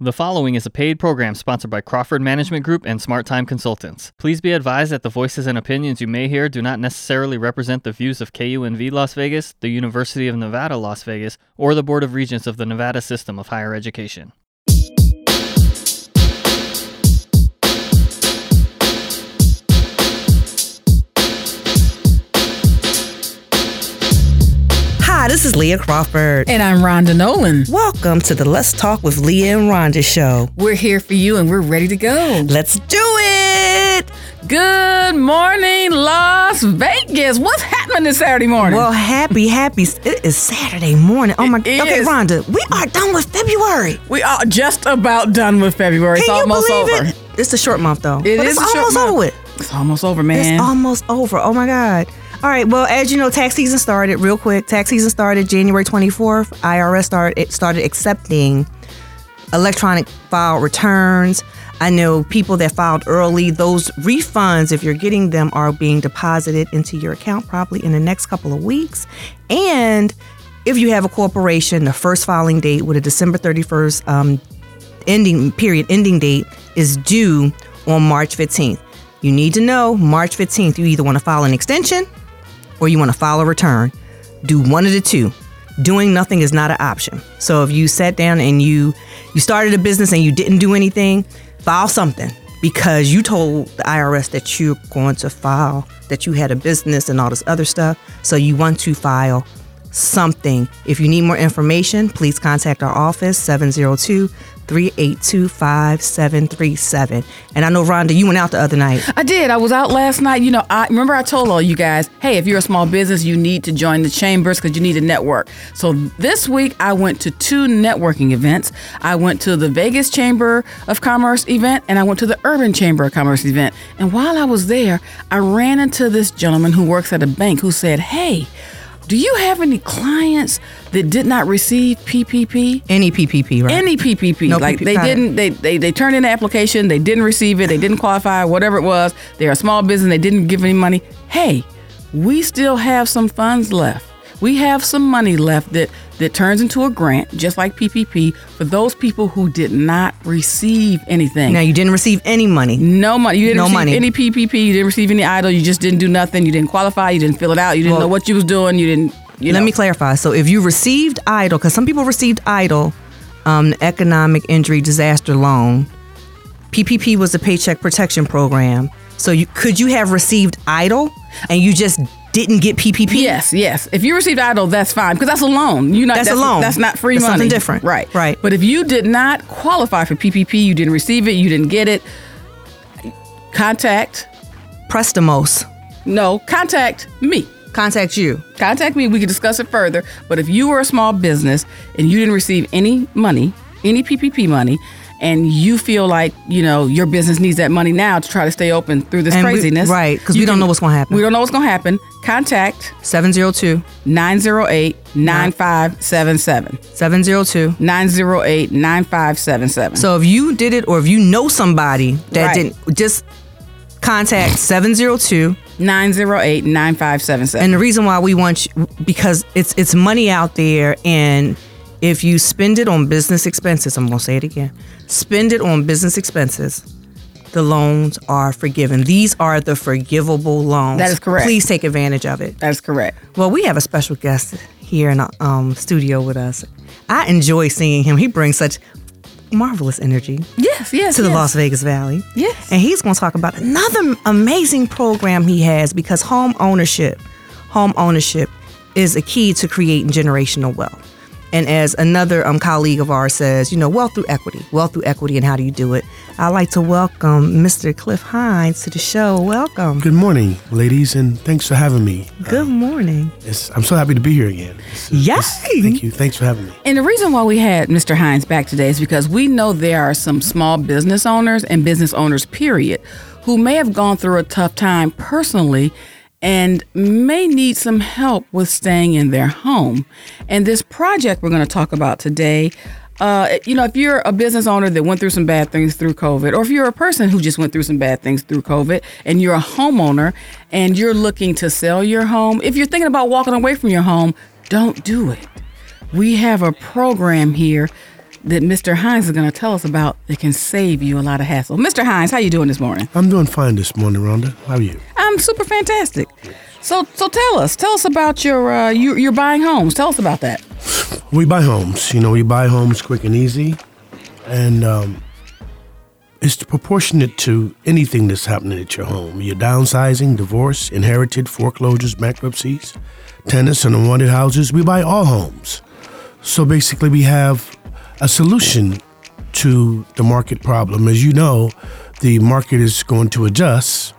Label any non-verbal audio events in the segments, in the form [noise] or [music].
The following is a paid program sponsored by Crawford Management Group and Smart Time Consultants. Please be advised that the voices and opinions you may hear do not necessarily represent the views of KUNV Las Vegas, the University of Nevada, Las Vegas, or the Board of Regents of the Nevada System of Higher Education. This is Leaha Crawford. And I'm Rhonda Nolen. Welcome to the Let's Talk with Leaha and Rhonda show. We're here for you and we're ready to go. Let's do it. Good morning, Las Vegas. What's happening this Saturday morning? Well, happy, happy. It is Saturday morning. Oh my It Okay, is. Rhonda, we are done with February. we are just about done with February. Can it's you almost believe over. it? It's a short month though. It but is it's almost over with. It's almost over, man. It's almost over. Oh my God. All right. Well, as you know, tax season started real quick. Tax season started January 24th. IRS started started accepting electronic file returns. I know people that filed early, those refunds, if you're getting them, are being deposited into your account probably in the next couple of weeks. And if you have a corporation, the first filing date with a December 31st um, ending period ending date is due on March 15th. You need to know March 15th, you either want to file an extension or you want to file a return. Do one of the two. Doing nothing is not an option. So if you sat down and you you started a business and you didn't do anything, file something because you told the IRS that you're going to file that you had a business and all this other stuff. So you want to file something. If you need more information, please contact our office 702 382 5737. And I know Rhonda, you went out the other night. I did. I was out last night. You know, I remember I told all you guys, hey, if you're a small business, you need to join the chambers because you need a network. So this week I went to two networking events. I went to the Vegas Chamber of Commerce event and I went to the Urban Chamber of Commerce event. And while I was there, I ran into this gentleman who works at a bank who said, hey, do you have any clients that did not receive PPP? Any PPP, right? any PPP. No like PP they didn't, they, they they turned in the application, they didn't receive it, they didn't qualify, whatever it was. They're a small business, they didn't give any money. Hey, we still have some funds left. We have some money left that that turns into a grant, just like PPP, for those people who did not receive anything. now, you didn't receive any money. no money. You didn't No receive money. any PPP. You didn't receive any EIDL. You just didn't do nothing. You didn't qualify. You didn't fill it out. You didn't Well, know what you was doing. You didn't. You Let know. me clarify. So, if you received EIDL, because some people received EIDL, um, the Economic Injury Disaster Loan, PPP was the Paycheck Protection Program. So, you could you have received EIDL and you just didn't get PPP? Yes, yes. If you received EIDL, that's fine because that's a loan. You not That's a loan. That's not free That's money. something different. Right, Right. But if you did not qualify for PPP, you didn't receive it, you didn't get it. Contact Prestamos. no, contact me. Contact you. Contact me. We can discuss it further. But if you were a small business and you didn't receive any money, any PPP money, and you feel like you know your business needs that money now to try to stay open through this And we- craziness, right, 'cause you we don't can- know what's gonna happen. We don't know what's going to happen. Contact 702 908 9577. 702. 908 9577. So, if you did it or if you know somebody that Right. didn't, just contact 702 908 9577. And the reason why we want you, because it's it's money out there, and if you spend it on business expenses, I'm gonna say it again, spend it on business expenses. The loans are forgiven. These are the forgivable loans. That is correct. Please take advantage of it. That's correct. Well, we have a special guest here in the um, studio with us. I enjoy seeing him. He brings such marvelous energy Yes, yes. to the yes. Las Vegas Valley. Yes. And he's going to talk about another amazing program he has because home ownership, home ownership is a key to creating generational wealth. And as another um, colleague of ours says, you know, wealth through equity, wealth through equity, and how do you do it? I'd like to welcome Mr. Cliff Hinds to the show. Welcome. Good morning, ladies, and thanks for having me. Good morning. It's, I'm so happy to be here again. It's, uh, Yay! it's- thank you. Thanks for having me. And the reason why we had Mr. Hinds back today is because we know there are some small business owners and business owners, period, who may have gone through a tough time personally and may need some help with staying in their home. And this project we're going to talk about today. Uh, you know, if you're a business owner that went through some bad things through COVID, or if you're a person who just went through some bad things through COVID, and you're a homeowner and you're looking to sell your home, if you're thinking about walking away from your home, don't do it. We have a program here that Mr. Hinds is going to tell us about that can save you a lot of hassle. Mr. Hinds, how you doing this morning? I'm doing fine this morning, Rhonda. How are you? I'm super fantastic. So, so tell us, tell us about your uh, you, you're buying homes. Tell us about that. We buy homes. You know, we buy homes quick and easy, and um, it's proportionate to anything that's happening at your home. You're downsizing, divorce, inherited, foreclosures, bankruptcies, tenants and unwanted houses. We buy all homes. So basically, we have a solution to the market problem. As you know, the market is going to adjust,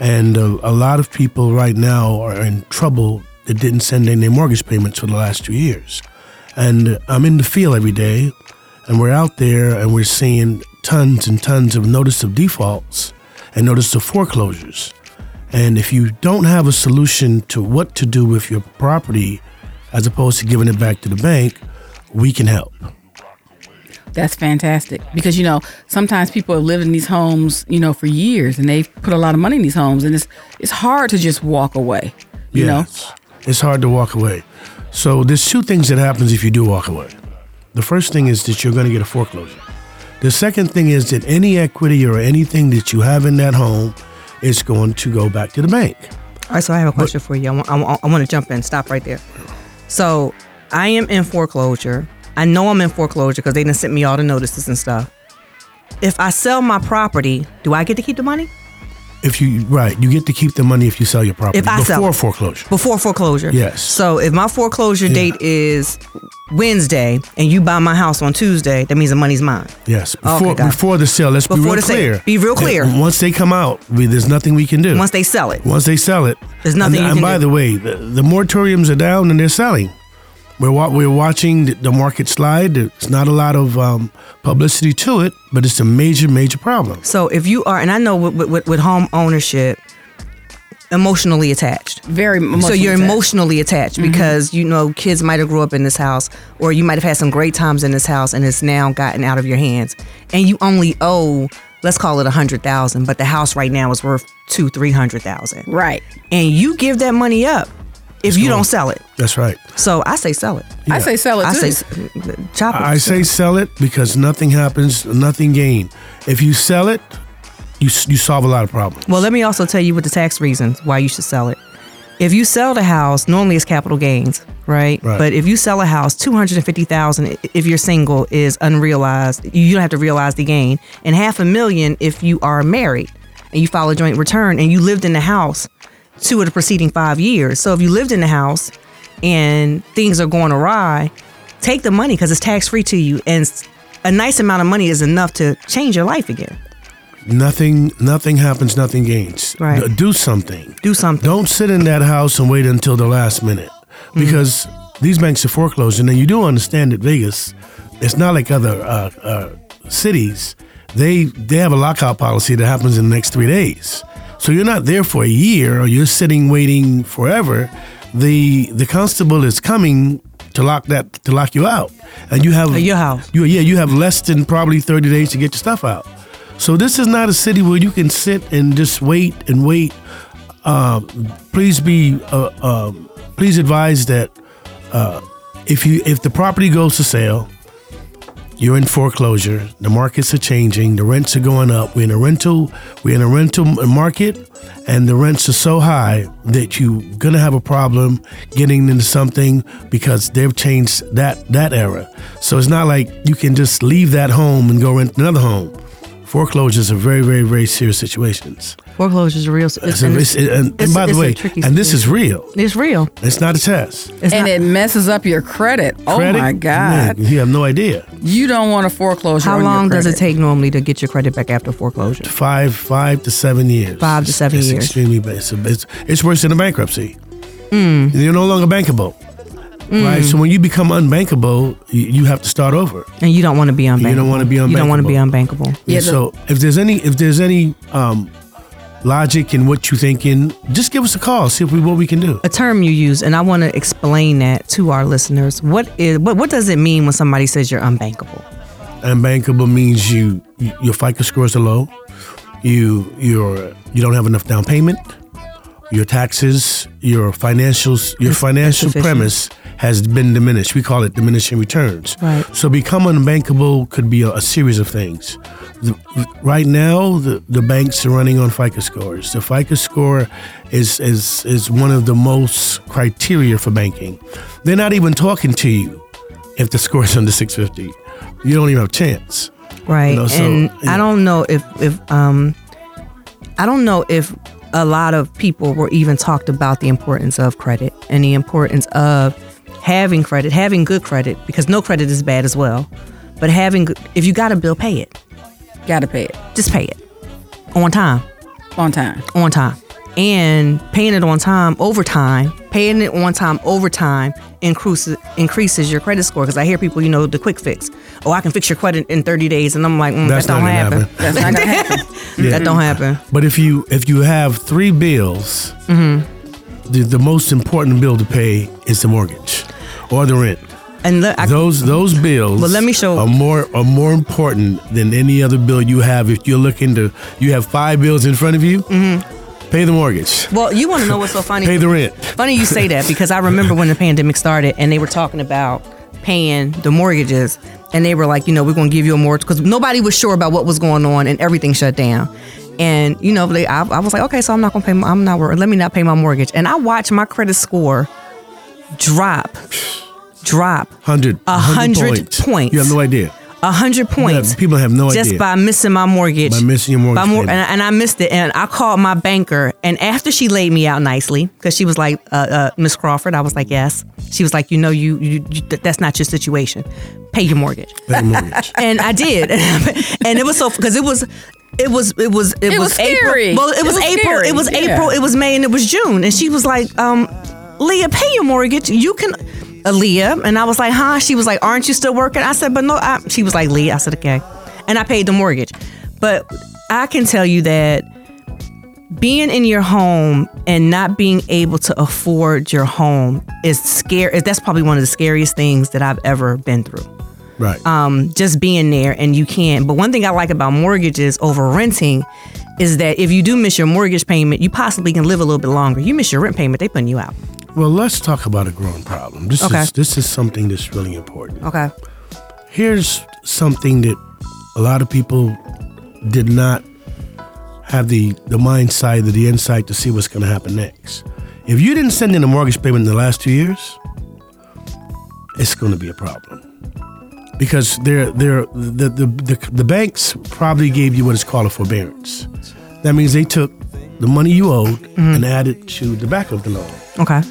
and a, a lot of people right now are in trouble that didn't send in their mortgage payments for the last two years. And I'm in the field every day, and we're out there and we're seeing tons and tons of notice of defaults and notice of foreclosures. And if you don't have a solution to what to do with your property, as opposed to giving it back to the bank, we can help. That's fantastic because you know sometimes people have lived in these homes, you know, for years, and they've put a lot of money in these homes, and it's it's hard to just walk away. You know, It's hard to walk away. So there's two things that happens if you do walk away. The first thing is that you're going to get a foreclosure. The second thing is that any equity or anything that you have in that home is going to go back to the bank. All right, so I have a question for you. I want, I, want, I want to jump in. Stop right there. So I am in foreclosure. I know I'm in foreclosure because they didn't send me all the notices and stuff. If I sell my property, do I get to keep the money If you right, you get to keep the money if you sell your property If I before it. foreclosure. before foreclosure? Yes. So if my foreclosure date is Wednesday and you buy my house on Tuesday, that means the money's mine. Yes, Okay, before it. before the sale. Let's be real the sale. clear. Be real clear. And once they come out, we, there's nothing we can do. Once they sell it. Once they sell it, There's nothing And, and by do. the way, the, the moratoriums are down and they're selling. We're wa- we're watching the, the market slide. There's not a lot of um, publicity to it, but it's a major major problem. So if you are, and I know with, with, with home ownership, emotionally attached. very. so you're attached. emotionally attached because you know kids might have grew up in this house or you might have had some great times in this house and it's now gotten out of your hands and you only owe let's call it a hundred thousand but the house right now is worth two three hundred thousand right. and you give that money up if you gone. don't sell it That's right. so i say sell it I say sell it i too. say chop it I say sell it because nothing happens, nothing gain. If you sell it, you you solve a lot of problems. Well, let me also tell you what the tax reasons why you should sell it. If you sell the house, normally it's capital gains, right? Right. But if you sell a house, two hundred and fifty thousand, if you're single, is unrealized. You don't have to realize the gain, and half a million if you are married and you file a joint return and you lived in the house two of the preceding five years. So if you lived in the house and things are going awry, take the money because it's tax free to you, and a nice amount of money is enough to change your life again. Nothing nothing happens, nothing gains. Right. Do something. Do something. Don't sit in that house and wait until the last minute because these banks are foreclosing. And you do understand that Vegas, it's not like other uh, uh, cities. They they have a lockout policy that happens in the next three days. So you're not there for a year or you're sitting waiting forever. The the constable is coming to lock that to lock you out, and you have At your house. You, yeah, you have less than probably 30 days to get your stuff out. So this is not a city where you can sit and just wait and wait. Uh, please be, uh, um, please advise that uh, if you if the property goes to sale, you're in foreclosure. The markets are changing. The rents are going up. We're in a rental. We're in a rental market, and the rents are so high that you're gonna have a problem getting into something because they've changed that that era. So it's not like you can just leave that home and go rent another home. Foreclosures are very, very, very serious situations. Foreclosures are real. It's, So and it's- it's- and, and by the it's a way, and this is real. It's real. It's not a test. It's and not- it messes up your credit. Oh my God. Man, you have no idea. You don't want a foreclosure. how on your long does it take normally to get your credit back after foreclosure? five five to seven years. Five to seven it's years. Extremely bad. It's, it's, it's worse than a bankruptcy. Mm. You're no longer bankable. Right. So when you become unbankable, you, you have to start over. And you don't want to be unbankable. You don't wanna be unbankable. You don't want to be unbankable. unbankable. Yeah, And so if there's any if there's any um, logic in what you're thinking, just give us a call. See if we what we can do. A term you use, and I want to explain that to our listeners. What is what? What does it mean when somebody says you're unbankable? Unbankable means you, you your FICO scores are low. You you're you don't have enough down payment, your taxes, your financials, your financial sufficient. premise has been diminished. We call it diminishing returns. Right. So become unbankable could be a, a series of things. The, right now, the, the banks are running on FICO scores. The FICO score is, is is one of the most criteria for banking. They're not even talking to you if the score is under 650. You don't even have a chance. Right. You know, so, and yeah. I don't know if if um I don't know if a lot of people were even talked about the importance of credit and the importance of having credit, having good credit because no credit is bad as well. But having, if you got a bill, pay it. Gotta pay it Just pay it on time. on time. on time. And paying it on time over time, paying it on time over time increases increases your credit score. Because I hear people, you know, the quick fix. Oh, I can fix your credit in 30 days, and I'm like, mm, [laughs] that don't happen. happen. That's not gonna happen. That don't happen. But if you if you have three bills, Mm-hmm. the, the most important bill to pay is the mortgage or the rent. And I, Those those bills Well, let me show- are more are more important than any other bill you have. If you're looking to you have five bills in front of you, Mm-hmm. Pay the mortgage, well, you want to know what's so funny? pay the rent. Funny you say that because I remember when the pandemic started and they were talking about paying the mortgages and they were like, you know, we're going to give you a mortgage because nobody was sure about what was going on and everything shut down. And you know, they, I, I was like, okay, so I'm not going to pay. My, I'm not worried. Let me not pay my mortgage. And I watched my credit score drop, drop Hundred A hundred points. You have no idea. A hundred points. people have no just idea. Just by missing my mortgage. By missing your mortgage By mor- payment. and, and I missed it, and I called my banker, and after she laid me out nicely, because she was like, uh, uh, "Miss Crawford," I was like, "Yes." She was like, "You know, you, you, you th- that's not your situation. Pay your mortgage." Pay the mortgage. [laughs] and I did, [laughs] and it was so because it was. It was it was it, It was, was April. scary. Well, it It was, was April. scary, It was yeah. April. It was May, and it was June. And she was like, um, "Leaha, pay your mortgage. You can." Leaha, and I was like, "Huh?" She was like, "Aren't you still working?" I said, "But no." I, she was like, Lee. I said, "Okay," and I paid the mortgage. But I can tell you that being in your home and not being able to afford your home is scary. That's probably one of the scariest things that I've ever been through Right. um, just being there and you can't. But one thing I like about mortgages over renting is that if you do miss your mortgage payment, you possibly can live a little bit longer. You miss your rent payment, they putting you out. Well, let's talk about a growing problem. This Okay. is this is something that's really important. Okay. Here's something that a lot of people did not have the the mindsight or the insight to see what's going to happen next. If you didn't send in a mortgage payment in the last two years, it's going to be a problem because they're they're the the, the the banks probably gave you what is called a forbearance. That means they took the money you owed mm-hmm. and added to the back of the loan. Okay.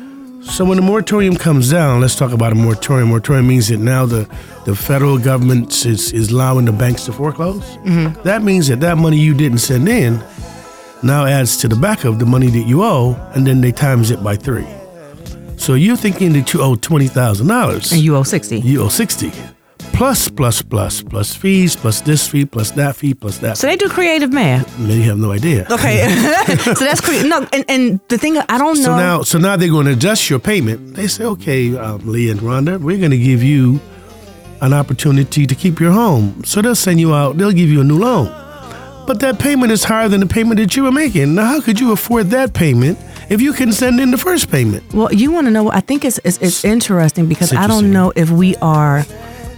So when the moratorium comes down, let's talk about a moratorium. Moratorium means that now the, the federal government is, is allowing the banks to foreclose. Mm-hmm. That means that that money you didn't send in now adds to the back of the money that you owe, and then they times it by three. So you're thinking that you owe twenty thousand dollars. And you owe 60. you owe sixty, plus plus plus plus fees, plus this fee, plus that fee, plus that. So they do creative math. You have no idea. Okay. [laughs] [laughs] so that's cre- no, and, and the thing I don't know. So now, so now they're going to adjust your payment. They say, okay, um, Lee and Rhonda, we're going to give you an opportunity to keep your home. So they'll send you out. They'll give you a new loan, but that payment is higher than the payment that you were making. Now, how could you afford that payment if you can send in the first payment? Well, you want to know? I think it's it's, it's interesting because It's I don't know if we are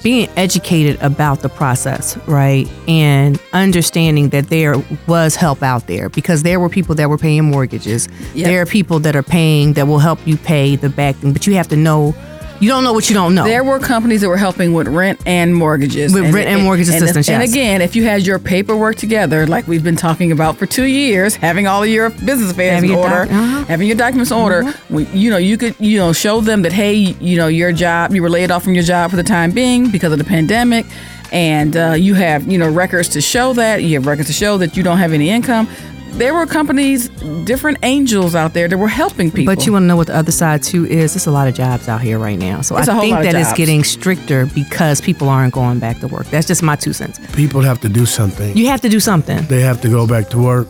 being educated about the process, right, and understanding that there was help out there because there were people that were paying mortgages. Yep. There are people that are paying that will help you pay the back thing, but you have to know. You don't know what you don't know. There were companies that were helping with rent and mortgages. With rent and mortgage assistance, And yes. again, if you had your paperwork together, like we've been talking about for two years, having all of your business affairs in order, doc- uh-huh. having your documents in order, we, you know, you could, you know, show them that, hey, you know, your job, you were laid off from your job for the time being because of the pandemic. And uh, you have, you know, records to show that. You have records to show that you don't have any income. There were companies, different angels out there that were helping people. But you want to know what the other side too is? There's a lot of jobs out here right now. So It's a I whole think lot of that it's getting stricter because people aren't going back to work. That's just my two cents. People have to do something. You have to do something. They have to go back to work.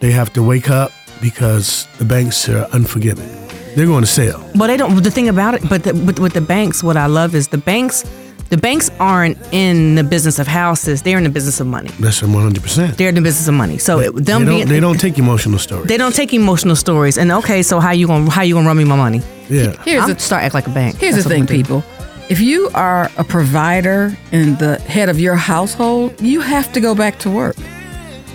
They have to wake up because the banks are unforgiving. They're going to sell. Well, they don't. The thing about it, but the, with, with the banks, what I love is the banks The banks aren't in the business of houses; they're in the business of money. That's one hundred percent. They're in the business of money. So it, They them don't. being They don't take emotional stories. they don't take emotional stories. And okay, so how you gonna how you gonna run me my money? Yeah. Here's I'll the start act like a bank. Here's That's the thing, I'm gonna do. people. If you are a provider and the head of your household, you have to go back to work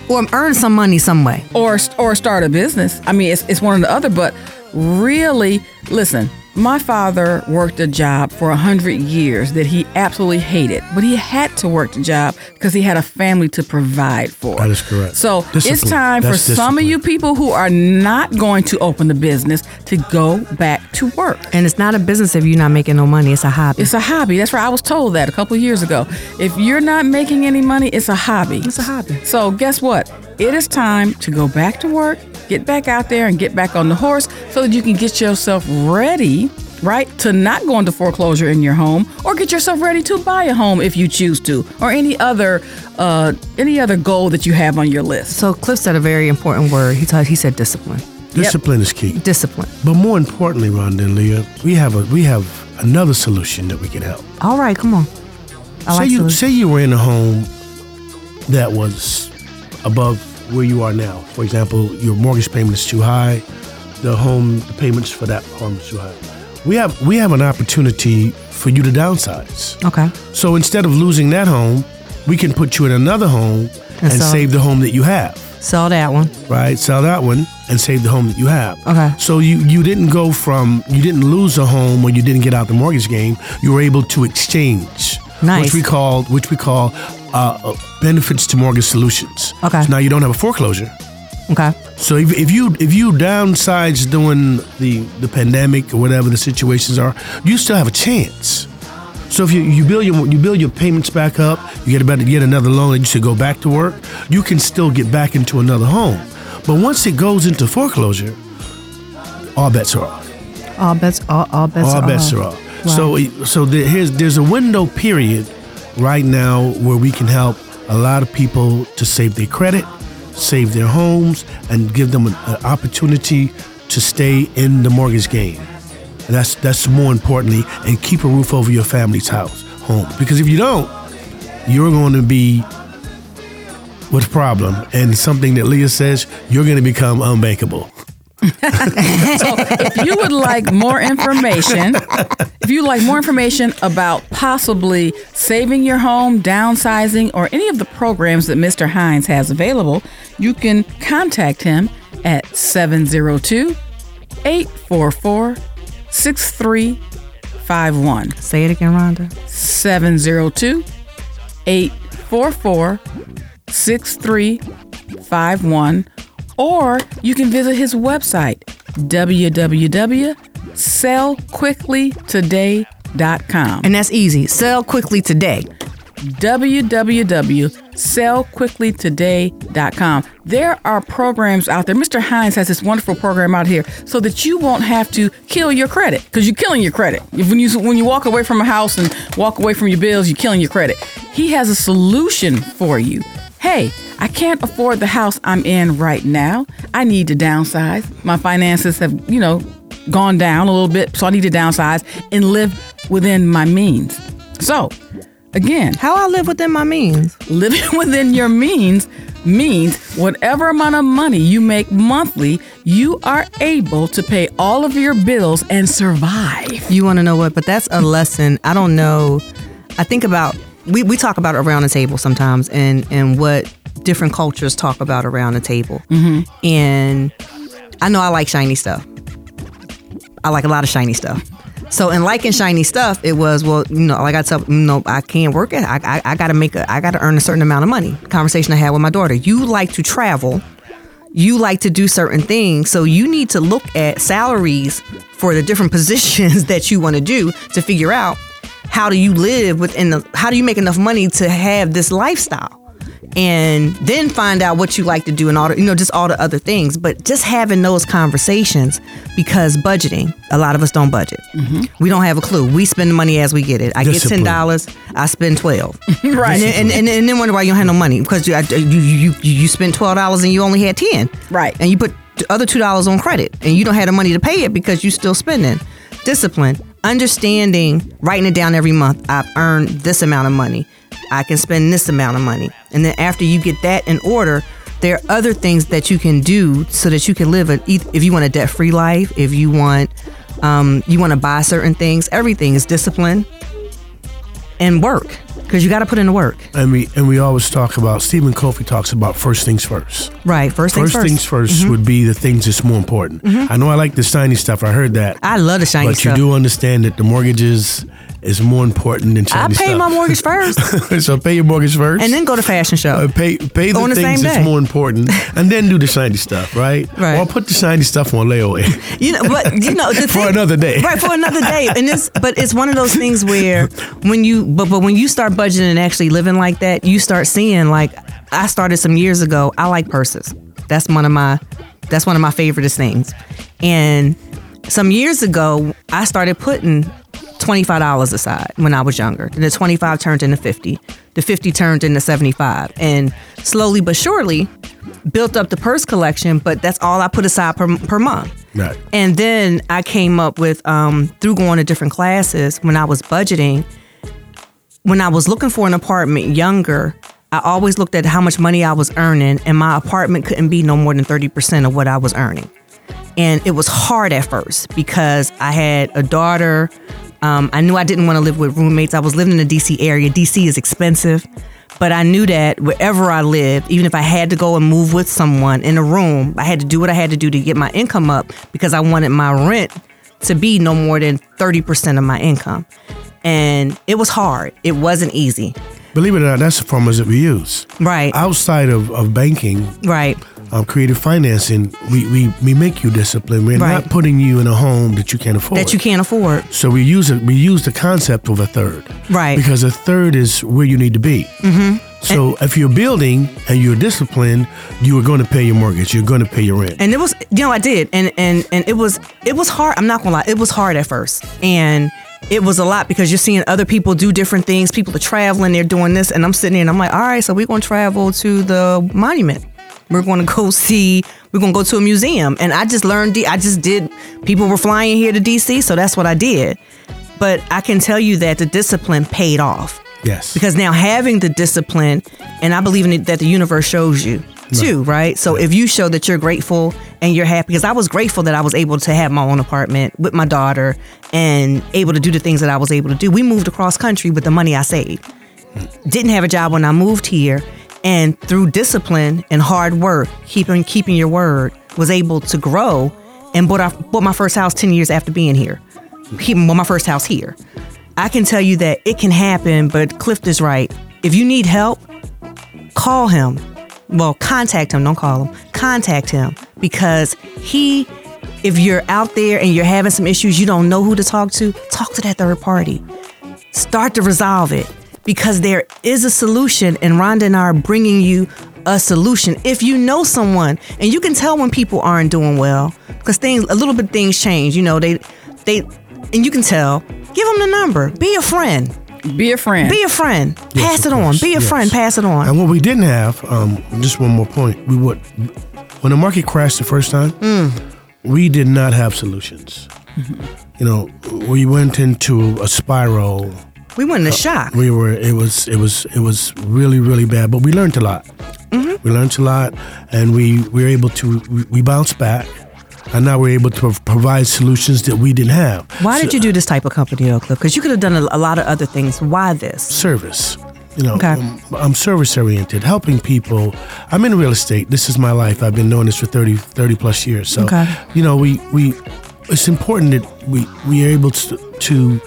Or earn some money some way. or or start a business. I mean, it's, it's one or the other. But really, listen. My father worked a job for a hundred years that he absolutely hated, but he had to work the job because he had a family to provide for. That is correct. So it's Discipline. time for That's some of you people who are not going to open the business to go back to work. And it's not a business if you're not making no money. It's a hobby. It's a hobby. That's right. I was told that a couple of years ago. If you're not making any money, it's a hobby. It's a hobby. So guess what? It is time to go back to work, get back out there and get back on the horse so that you can get yourself ready, right, to not go into foreclosure in your home or get yourself ready to buy a home if you choose to or any other uh, any other goal that you have on your list. so Cliff said a very important word. He told, he said discipline. Discipline is key. Discipline. But more importantly, Rhonda and Leaha, we have a we have another solution that we can help. All right, come on. I say like you solutions. say you were in a home that was above where you are now. For example, your mortgage payment is too high. The home the payments for that home is too high. We have we have an opportunity for you to downsize. Okay. So instead of losing that home, we can put you in another home and, so- save the home that you have. Sell that one. Right? Sell that one and save the home that you have. Okay. So you you didn't go from you didn't lose a home or you didn't get out the mortgage game. You were able to exchange. Nice. Which we call which we call uh, uh, benefits to mortgage solutions. Okay. So now you don't have a foreclosure. Okay. So if, if you if you downsize during the the pandemic or whatever the situations are, you still have a chance. So if you, you build your you build your payments back up, you get about to get another loan and you should go back to work, you can still get back into another home. But once it goes into foreclosure, all bets are off. All bets. All, all bets. All are bets off. are off. So so there, here's there's a window period right now where we can help a lot of people to save their credit, save their homes, and give them an, an opportunity to stay in the mortgage game. And that's that's more importantly, and keep a roof over your family's house, home. Because if you don't, you're going to be with a problem, and something that Leaha says, you're going to become unbankable. If you would like more information, if you like more information about possibly saving your home, downsizing, or any of the programs that Mr. Hinds has available, you can contact him at 702 844 6351. Say it again, Rhonda. 702 844 6351. Or you can visit his website, www.sellquicklytoday.com. And that's easy. Sell quickly today. www.sellquicklytoday.com. There are programs out there. Mr. Hinds has this wonderful program out here so that you won't have to kill your credit because you're killing your credit. If- When you when you walk away from a house and walk away from your bills, you're killing your credit. He has a solution for you. Hey, I can't afford the house I'm in right now. I need to downsize. My finances have, you know, gone down a little bit, so I need to downsize and live within my means. So, again, How I live within my means. living [laughs] within your means means whatever amount of money you make monthly, you are able to pay all of your bills and survive. You want to know what? But that's a lesson. I don't know. I think about we, we talk about around the table sometimes, and and what different cultures talk about around the table. Mm-hmm. And I know I like shiny stuff. I like a lot of shiny stuff. So in liking shiny stuff, it was well, you know, like I tell, you know, I can't work it. I, I, I got to make a, I got to earn a certain amount of money. Conversation I had with my daughter. You like to travel you like to do certain things. So you need to look at salaries for the different [laughs] positions that you want to do to figure out how do you live within the how do you make enough money to have this lifestyle? And then find out what you like to do and all the, you know, just all the other things. But just having those conversations because budgeting, a lot of us don't budget. Mm-hmm. We don't have a clue. We spend the money as we get it. I get ten dollars, I spend twelve. [laughs] Right. And, and, and, and then wonder why you don't have no money because you you you, you, you spent twelve dollars and you only had ten. Right. And you put the other two dollars on credit and you don't have the money to pay it because you're still spending. Discipline. Understanding, writing it down every month. I've earned this amount of money. I can spend this amount of money. And then after you get that in order, there are other things that you can do so that you can live a, if you want a debt-free life, if you want um, you want to buy certain things, everything is discipline and work because you got to put in the work. And we and we always talk about Stephen Covey talks about first things first. Right, first things First first. things 1st mm-hmm. would be the things that's more important. Mm-hmm. I know I like the shiny stuff. I heard that. I love the shiny but stuff. But you do understand that the mortgages is more important than Chinese stuff. I pay stuff. my mortgage first [laughs] so pay your mortgage first. and then go to fashion show. Uh, pay pay the the things that's more important, and then do the shiny stuff, right? [laughs] Right. Or put the shiny stuff on layaway. [laughs] You know, but you know the For thing- another day. right? For another day, and it's but it's one of those things where when you but but when you start budgeting and actually living like that, you start seeing like I started some years ago. I like purses. That's one of my that's one of my favorite things, and some years ago I started putting. $25 aside when I was younger. And the 25 turned into 50. The 50 turned into 75. And slowly but surely built up the purse collection, but that's all I put aside per, per month. Right. And then I came up with um, through going to different classes when I was budgeting. When I was looking for an apartment younger, I always looked at how much money I was earning, and my apartment couldn't be no more than thirty percent of what I was earning. And it was hard at first because I had a daughter. Um, I knew I didn't want to live with roommates. I was living in the DC area. DC is expensive, but I knew that wherever I lived, even if I had to go and move with someone in a room, I had to do what I had to do to get my income up because I wanted my rent to be no more than 30% of my income. And it was hard. It wasn't easy. Believe it or not, that's the formulas that we use. Right. Outside of, of banking, Right. Um, creative financing, we, we, we make you disciplined. We're Right. not putting you in a home that you can't afford. That you can't afford. So we use it. We use the concept of a third, Right. Because a third is where you need to be. Mm-hmm. So if you're building and you're disciplined, you are going to pay your mortgage. You're going to pay your rent. and it was you know i did and and and it was it was hard i'm not gonna lie it was hard at first and it was a lot because you're seeing other people do different things people are traveling they're doing this and i'm sitting there and i'm like all right so we're gonna travel to the monument we're gonna go see we're gonna go to a museum. And i just learned i just did people were flying here to dc so that's what i did. But i can tell you that the discipline paid off. Yes. because now having the discipline and i believe in it that the universe shows you too right? So if you show that you're grateful and you're happy because i was grateful that i was able to have my own apartment with my daughter and able to do the things that i was able to do. We moved across country with the money i saved. Hmm. Didn't have a job when i moved here and through discipline and hard work keeping keeping your word was able to grow and bought, our, bought my first house 10 years after being here he bought my first house here I can tell you that it can happen, but Clift is right. If you need help, call him. Well, contact him, don't call him. Contact him because he, if you're out there and you're having some issues, you don't know who to talk to, talk to that third party. Start to resolve it because there is a solution, and Rhonda and I are bringing you a solution. If you know someone, and you can tell when people aren't doing well because things, a little bit things change. You know, they, they, and you can tell. Give them the number. Be a friend. Be a friend. Be a friend. Yes, pass of it on. Be a Yes. friend. Pass it on. And what we didn't have, um, just one more point, we would when the market crashed the first time, Mm. we did not have solutions. You know, we went into a spiral. We went in a shock. We were it was it was it was really really bad, but we learned a lot. Mm-hmm. We learned a lot, and we we were able to we, we bounced back, and now we're able to provide solutions that we didn't have. Why did you do this type of company, though, Cliff? Because you could have done a, a lot of other things. Why this? service. You know, Okay. um, I'm service oriented, helping people. I'm in real estate. This is my life. I've been doing this for 30, 30 plus years. So, Okay. you know, we, we, it's important that we, we are able to, to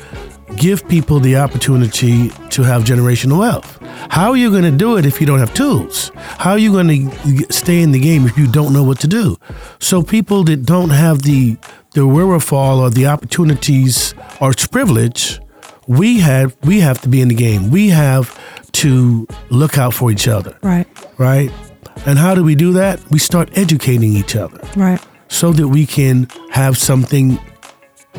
give people the opportunity to have generational wealth. How are you going to do it if you don't have tools? How are you going to stay in the game if you don't know what to do? So people that don't have the the wherewithal or the opportunities or it's privilege, we have we have to be in the game. We have to look out for each other, Right. right? And how do we do that? We start educating each other Right. so that we can have something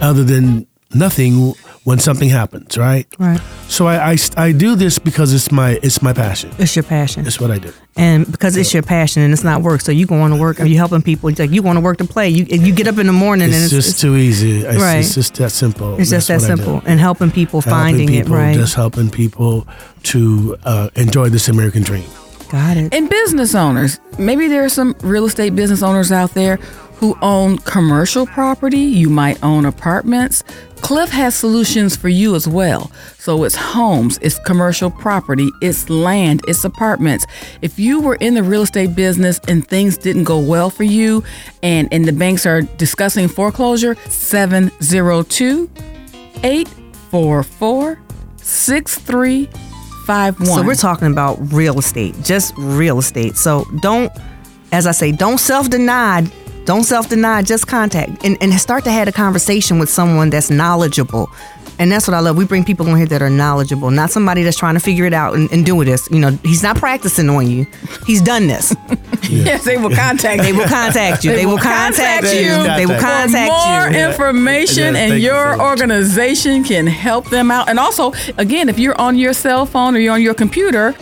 other than nothing when something happens, right? Right. So I, I, I do this because it's my it's my passion. It's your passion. It's what I do. and because it's your passion and it's not work, so you going to work and you helping people. It's like you going to work to play. You you get up in the morning It's and it's just it's, too easy. It's, Right. it's just that simple. it's just that That's what I simple. And helping people Helping finding people, it right. Just helping people to uh, enjoy this American dream. Got it. And business owners, maybe there are some real estate business owners out there who own commercial property. You might own apartments. Cliff has solutions for you as well. So it's homes, it's commercial property, it's land, it's apartments. If you were in the real estate business and things didn't go well for you and, and the banks are discussing foreclosure, 702 844 6351. So we're talking about real estate, just real estate. So don't, as I say, don't self deny. Don't self deny. Just contact and, and start to have a conversation with someone that's knowledgeable. And that's what I love. We bring people on here that are knowledgeable, not somebody that's trying to figure it out and, and doing this. You know, he's not practicing on you. He's done this. [laughs] Yes, they will [laughs] contact They you. will contact you. They, will contact, you. They will contact more you. More information Yeah, and thank you your so organization can help them out. And also, again, if you're on your cell phone or you're on your computer,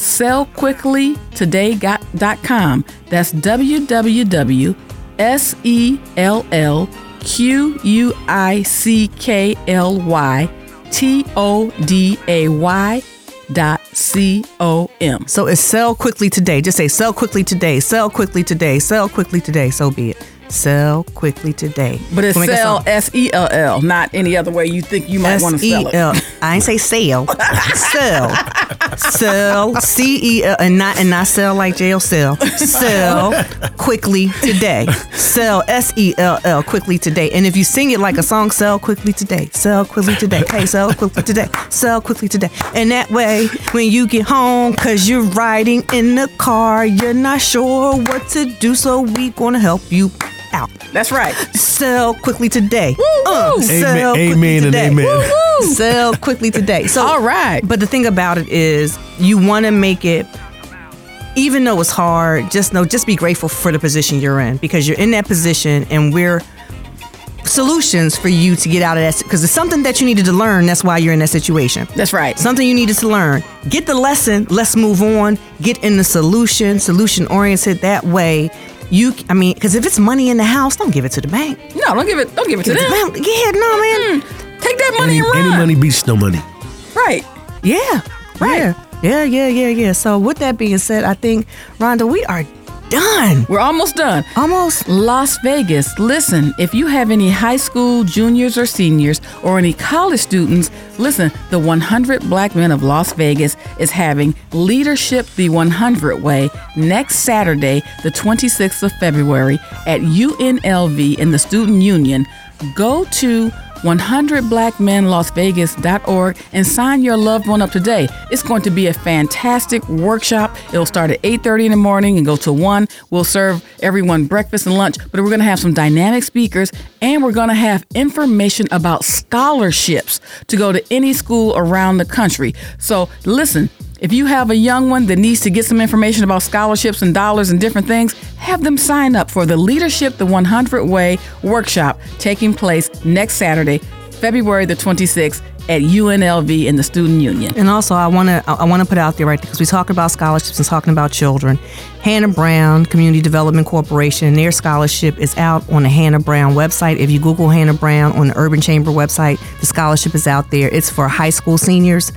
www.sellquicklytoday.com. That's www.sellquickly dot c-o-m. So it's sell quickly today. Just say sell quickly today. Sell quickly today. Sell quickly today. So be it. Sell quickly today. But it's We'll sell. S-E-L-L, not any other way you think you might want to sell it. I ain't say sell. [laughs] sell. Sell. C-E-L. And not, and not sell like jail. cell. Sell quickly today. Sell. S-E-L-L. Quickly today. And if you sing it like a song, sell quickly today. Sell quickly today. Hey, sell quickly today. Sell quickly today. And that way, when you get home, cause you're riding in the car, you're not sure what to do. So we gonna help you out. That's right. Sell quickly today. Woo, woo. Uh, sell quickly amen and today. amen. Woo. Sell quickly today. So All right. But the thing about it is you want to make it even though it's hard, just know just be grateful for the position you're in because you're in that position and we're solutions for you to get out of that because it's something that you needed to learn, that's why you're in that situation. That's right. Something you needed to learn. Get the lesson, let's move on. Get in the solution, solution oriented that way. You I mean, because if it's money in the house, don't give it to the bank. No, don't give it. Don't give it to Give it to them. the bank. Yeah, no, man. Take that money Any, and run. any money beats no money. Right. Yeah. Right. Yeah. Yeah, yeah, yeah, yeah. So with that being said, I think Rhonda, we are done. We're almost done. Almost. Las Vegas. Listen, if you have any high school juniors or seniors or any college students, listen, the 100 Black Men of Las Vegas is having Leadership the 100 Way next Saturday, the 26th of February at UNLV in the Student Union. Go to 100blackmenlasvegas.org and sign your loved one up today. It's going to be a fantastic workshop. It'll start at 8:30 in the morning and go to 1. We'll serve everyone breakfast and lunch, but we're going to have some dynamic speakers and we're going to have information about scholarships to go to any school around the country. So, listen, if you have a young one that needs to get some information about scholarships and dollars and different things, have them sign up for the Leadership the 100 Way workshop taking place next Saturday, February the 26th at UNLV in the Student Union. And also, I want to I want to put out there right because we talk about scholarships and talking about children. Hannah Brown Community Development Corporation, their scholarship is out on the Hannah Brown website. If you Google Hannah Brown on the Urban Chamber website, the scholarship is out there. It's for high school seniors.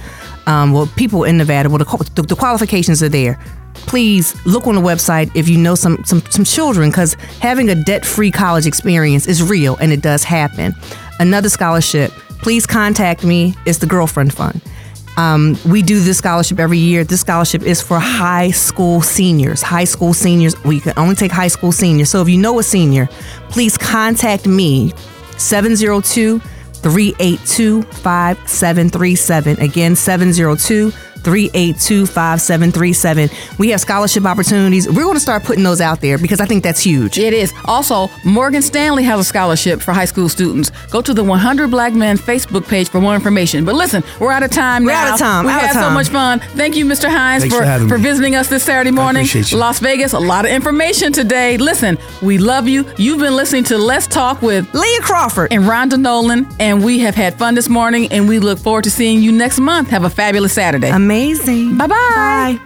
Um, well, people in Nevada. Well, the, the, the qualifications are there. Please look on the website if you know some some, some children because having a debt-free college experience is real and it does happen. Another scholarship please contact me. It's the Girlfriend Fund. Um, we do this scholarship every year. This scholarship is for high school seniors. High school seniors, we can only take high school seniors. So if you know a senior, please contact me 702 382 5737. Again, 702 382 5737. We have scholarship opportunities. We're going to start putting those out there because I think that's huge. It is. Also, Morgan Stanley has a scholarship for high school students. Go to the 100 Black Men Facebook page for more information. But listen, we're out of time We're now. out of time. We Out of had so much fun. Thank you, Mr. Hinds, Thanks for, for having visiting us this Saturday morning. appreciate you. Las Vegas, a lot of information today. Listen, we love you. You've been listening to Let's Talk with Leaha Crawford. and Rhonda Nolen, and we have had fun this morning, and we look forward to seeing you next month. Have a fabulous Saturday. Amazing. Bye-bye. Bye.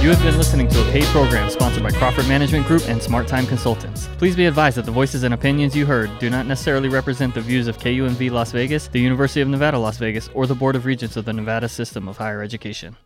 You have been listening to a paid program sponsored by Crawford Management Group and Smart Time Consultants. Please be advised that the voices and opinions you heard do not necessarily represent the views of KUNV Las Vegas, the University of Nevada, Las Vegas, or the Board of Regents of the Nevada System of Higher Education.